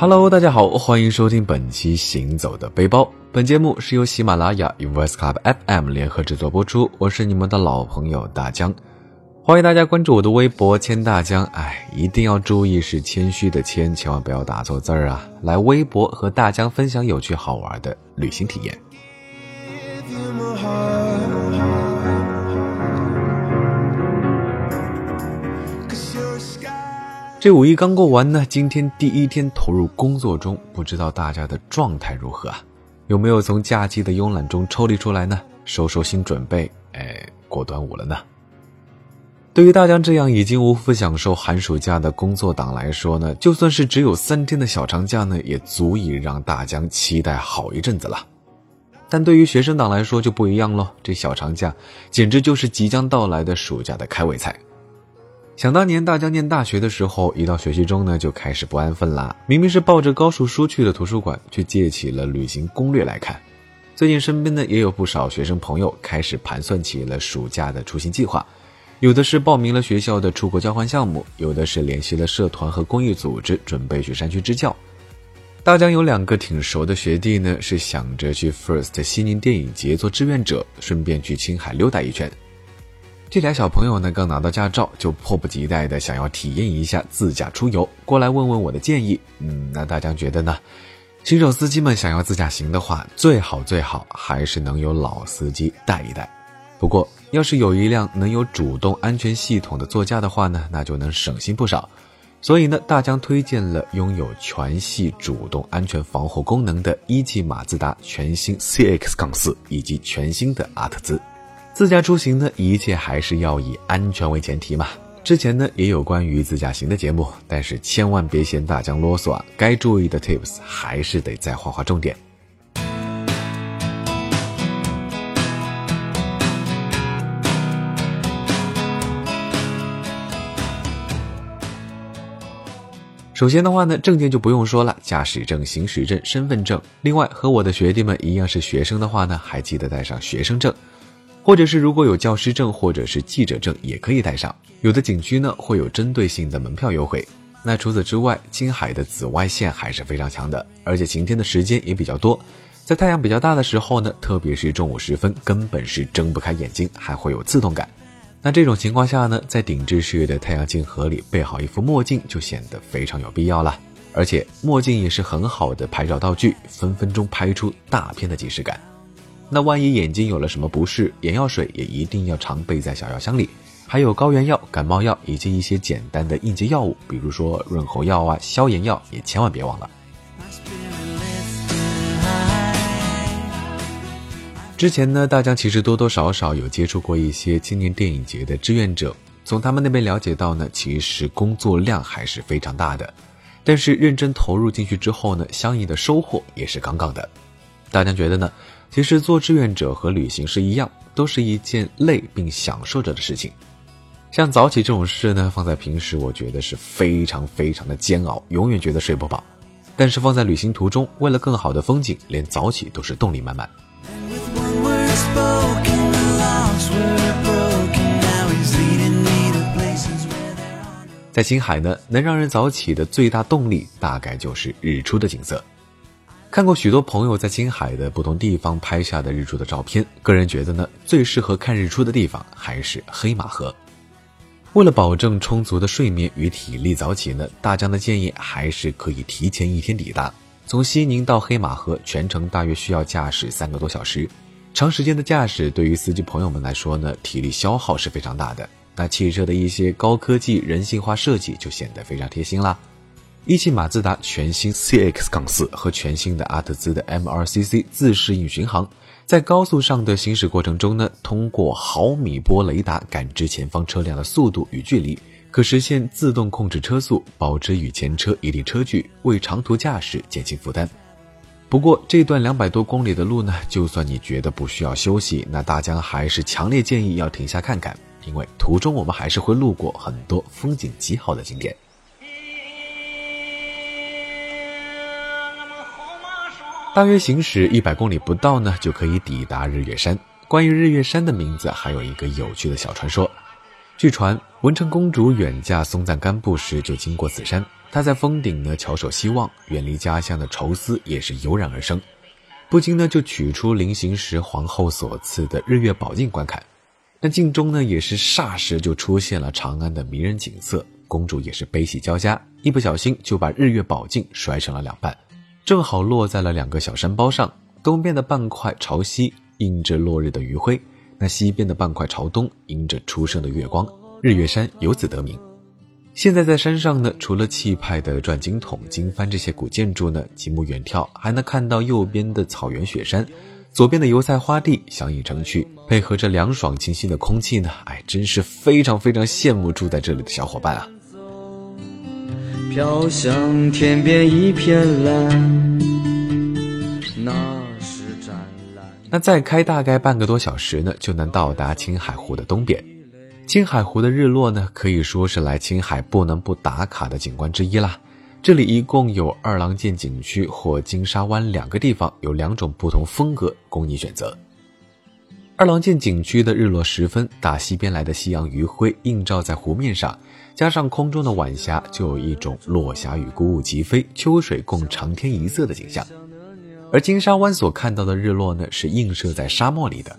Hello，大家好，欢迎收听本期《行走的背包》。本节目是由喜马拉雅与 Voice Club FM 联合制作播出。我是你们的老朋友大江，欢迎大家关注我的微博“千大江”。哎，一定要注意是谦虚的谦，千万不要打错字儿啊！来微博和大江分享有趣好玩的旅行体验。这五一刚过完呢，今天第一天投入工作中，不知道大家的状态如何啊？有没有从假期的慵懒中抽离出来呢？收收心，准备哎过端午了呢？对于大家这样已经无福享受寒暑假的工作党来说呢，就算是只有三天的小长假呢，也足以让大江期待好一阵子了。但对于学生党来说就不一样喽，这小长假简直就是即将到来的暑假的开胃菜。想当年，大江念大学的时候，一到学习中呢，就开始不安分啦。明明是抱着高数书去的图书馆，却借起了旅行攻略来看。最近身边呢，也有不少学生朋友开始盘算起了暑假的出行计划，有的是报名了学校的出国交换项目，有的是联系了社团和公益组织，准备去山区支教。大江有两个挺熟的学弟呢，是想着去 First 西宁电影节做志愿者，顺便去青海溜达一圈。这俩小朋友呢，刚拿到驾照，就迫不及待的想要体验一下自驾出游，过来问问我的建议。嗯，那大家觉得呢？新手司机们想要自驾行的话，最好最好还是能有老司机带一带。不过，要是有一辆能有主动安全系统的座驾的话呢，那就能省心不少。所以呢，大江推荐了拥有全系主动安全防护功能的一汽马自达全新 CX-4 杠以及全新的阿特兹。自驾出行呢，一切还是要以安全为前提嘛。之前呢也有关于自驾行的节目，但是千万别嫌大江啰嗦啊，该注意的 tips 还是得再划划重点。首先的话呢，证件就不用说了，驾驶证、行驶证、身份证。另外，和我的学弟们一样是学生的话呢，还记得带上学生证。或者是如果有教师证或者是记者证也可以带上。有的景区呢会有针对性的门票优惠。那除此之外，青海的紫外线还是非常强的，而且晴天的时间也比较多。在太阳比较大的时候呢，特别是中午时分，根本是睁不开眼睛，还会有刺痛感。那这种情况下呢，在顶置式的太阳镜盒里备好一副墨镜就显得非常有必要了。而且墨镜也是很好的拍照道具，分分钟拍出大片的即视感。那万一眼睛有了什么不适，眼药水也一定要常备在小药箱里，还有高原药、感冒药以及一些简单的应急药物，比如说润喉药啊、消炎药，也千万别忘了。之前呢，大家其实多多少少有接触过一些青年电影节的志愿者，从他们那边了解到呢，其实工作量还是非常大的，但是认真投入进去之后呢，相应的收获也是杠杠的。大家觉得呢？其实做志愿者和旅行是一样，都是一件累并享受着的事情。像早起这种事呢，放在平时我觉得是非常非常的煎熬，永远觉得睡不饱。但是放在旅行途中，为了更好的风景，连早起都是动力满满。在青海呢，能让人早起的最大动力，大概就是日出的景色。看过许多朋友在青海的不同地方拍下的日出的照片，个人觉得呢，最适合看日出的地方还是黑马河。为了保证充足的睡眠与体力早起呢，大江的建议还是可以提前一天抵达。从西宁到黑马河全程大约需要驾驶三个多小时，长时间的驾驶对于司机朋友们来说呢，体力消耗是非常大的。那汽车的一些高科技人性化设计就显得非常贴心啦。一汽马自达全新 CX-4 杠和全新的阿特兹的 MRCC 自适应巡航，在高速上的行驶过程中呢，通过毫米波雷达感知前方车辆的速度与距离，可实现自动控制车速，保持与前车一定车距，为长途驾驶减轻负担。不过这段两百多公里的路呢，就算你觉得不需要休息，那大江还是强烈建议要停下看看，因为途中我们还是会路过很多风景极好的景点。大约行驶一百公里不到呢，就可以抵达日月山。关于日月山的名字，还有一个有趣的小传说。据传，文成公主远嫁松赞干布时就经过此山，她在峰顶呢翘首希望，远离家乡的愁思也是油然而生，不禁呢就取出临行时皇后所赐的日月宝镜观看。那镜中呢，也是霎时就出现了长安的迷人景色。公主也是悲喜交加，一不小心就把日月宝镜摔成了两半，正好落在了两个小山包上。东边的半块朝西，映着落日的余晖；那西边的半块朝东，迎着初升的月光。日月山由此得名。现在在山上呢，除了气派的转经筒、经幡这些古建筑呢，极目远眺还能看到右边的草原雪山。左边的油菜花地相映成趣，配合着凉爽清新的空气呢，哎，真是非常非常羡慕住在这里的小伙伴啊！飘向天边一片蓝，那是湛蓝。那再开大概半个多小时呢，就能到达青海湖的东边。青海湖的日落呢，可以说是来青海不能不打卡的景观之一啦。这里一共有二郎剑景区或金沙湾两个地方，有两种不同风格供你选择。二郎剑景区的日落时分，大西边来的夕阳余晖映照在湖面上，加上空中的晚霞，就有一种落霞与孤鹜齐飞，秋水共长天一色的景象。而金沙湾所看到的日落呢，是映射在沙漠里的，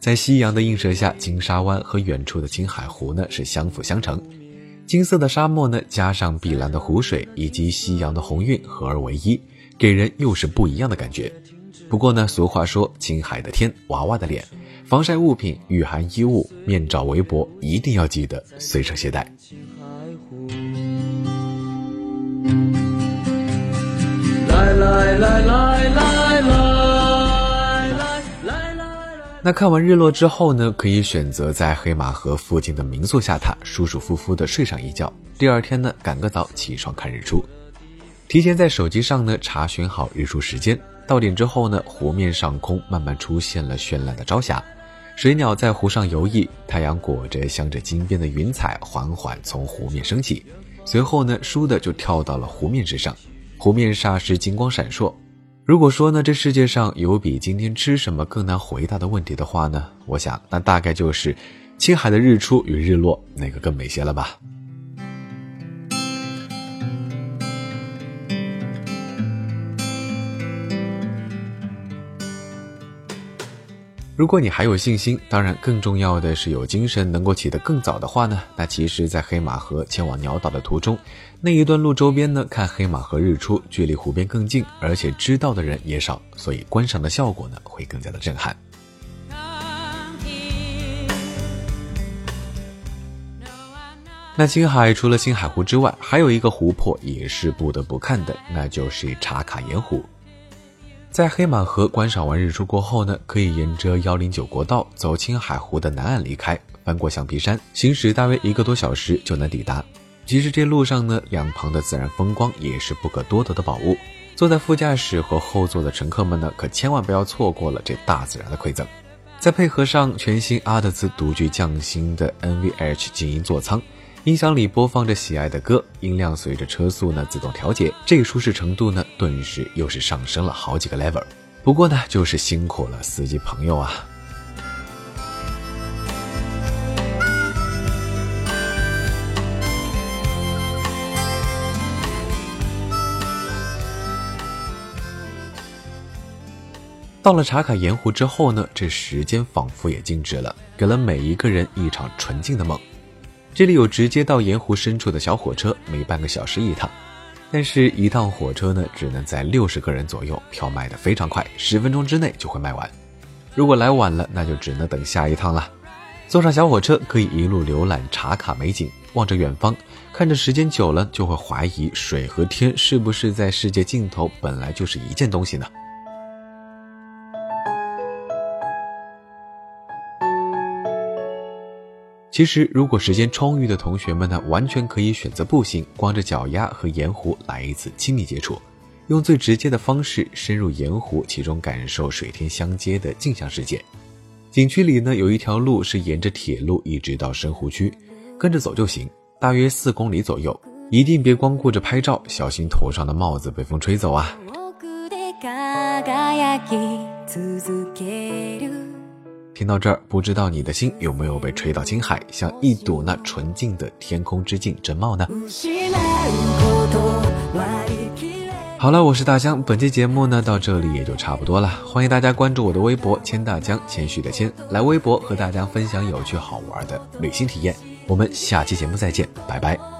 在夕阳的映射下，金沙湾和远处的青海湖呢是相辅相成。金色的沙漠呢，加上碧蓝的湖水以及夕阳的红晕合而为一，给人又是不一样的感觉。不过呢，俗话说青海的天，娃娃的脸，防晒物品、御寒衣物、面罩、围脖一定要记得随身携带。来来来来来来。那看完日落之后呢，可以选择在黑马河附近的民宿下榻，舒舒服服的睡上一觉。第二天呢，赶个早起床看日出。提前在手机上呢查询好日出时间，到点之后呢，湖面上空慢慢出现了绚烂的朝霞，水鸟在湖上游弋，太阳裹着镶着金边的云彩缓缓从湖面升起，随后呢，倏地就跳到了湖面之上，湖面霎时金光闪烁。如果说呢，这世界上有比今天吃什么更难回答的问题的话呢，我想那大概就是青海的日出与日落哪个更美些了吧。如果你还有信心，当然更重要的是有精神，能够起得更早的话呢，那其实，在黑马河前往鸟岛的途中，那一段路周边呢，看黑马河日出，距离湖边更近，而且知道的人也少，所以观赏的效果呢，会更加的震撼。那青海除了青海湖之外，还有一个湖泊也是不得不看的，那就是茶卡盐湖。在黑马河观赏完日出过后呢，可以沿着幺零九国道走青海湖的南岸离开，翻过橡皮山，行驶大约一个多小时就能抵达。其实这路上呢，两旁的自然风光也是不可多得的宝物。坐在副驾驶和后座的乘客们呢，可千万不要错过了这大自然的馈赠。再配合上全新阿特兹独具匠心的 NVH 静音座舱。音响里播放着喜爱的歌，音量随着车速呢自动调节，这个舒适程度呢顿时又是上升了好几个 level。不过呢，就是辛苦了司机朋友啊。到了茶卡盐湖之后呢，这时间仿佛也静止了，给了每一个人一场纯净的梦。这里有直接到盐湖深处的小火车，每半个小时一趟，但是，一趟火车呢，只能载六十个人左右，票卖的非常快，十分钟之内就会卖完。如果来晚了，那就只能等下一趟了。坐上小火车，可以一路浏览茶卡美景，望着远方，看着时间久了，就会怀疑水和天是不是在世界尽头本来就是一件东西呢？其实，如果时间充裕的同学们呢，完全可以选择步行，光着脚丫和盐湖来一次亲密接触，用最直接的方式深入盐湖，其中感受水天相接的镜像世界。景区里呢，有一条路是沿着铁路一直到深湖区，跟着走就行，大约四公里左右。一定别光顾着拍照，小心头上的帽子被风吹走啊！听到这儿，不知道你的心有没有被吹到青海，像一睹那纯净的天空之镜真貌呢？好了，我是大江，本期节目呢到这里也就差不多了。欢迎大家关注我的微博“千大江”，谦虚的谦，来微博和大家分享有趣好玩的旅行体验。我们下期节目再见，拜拜。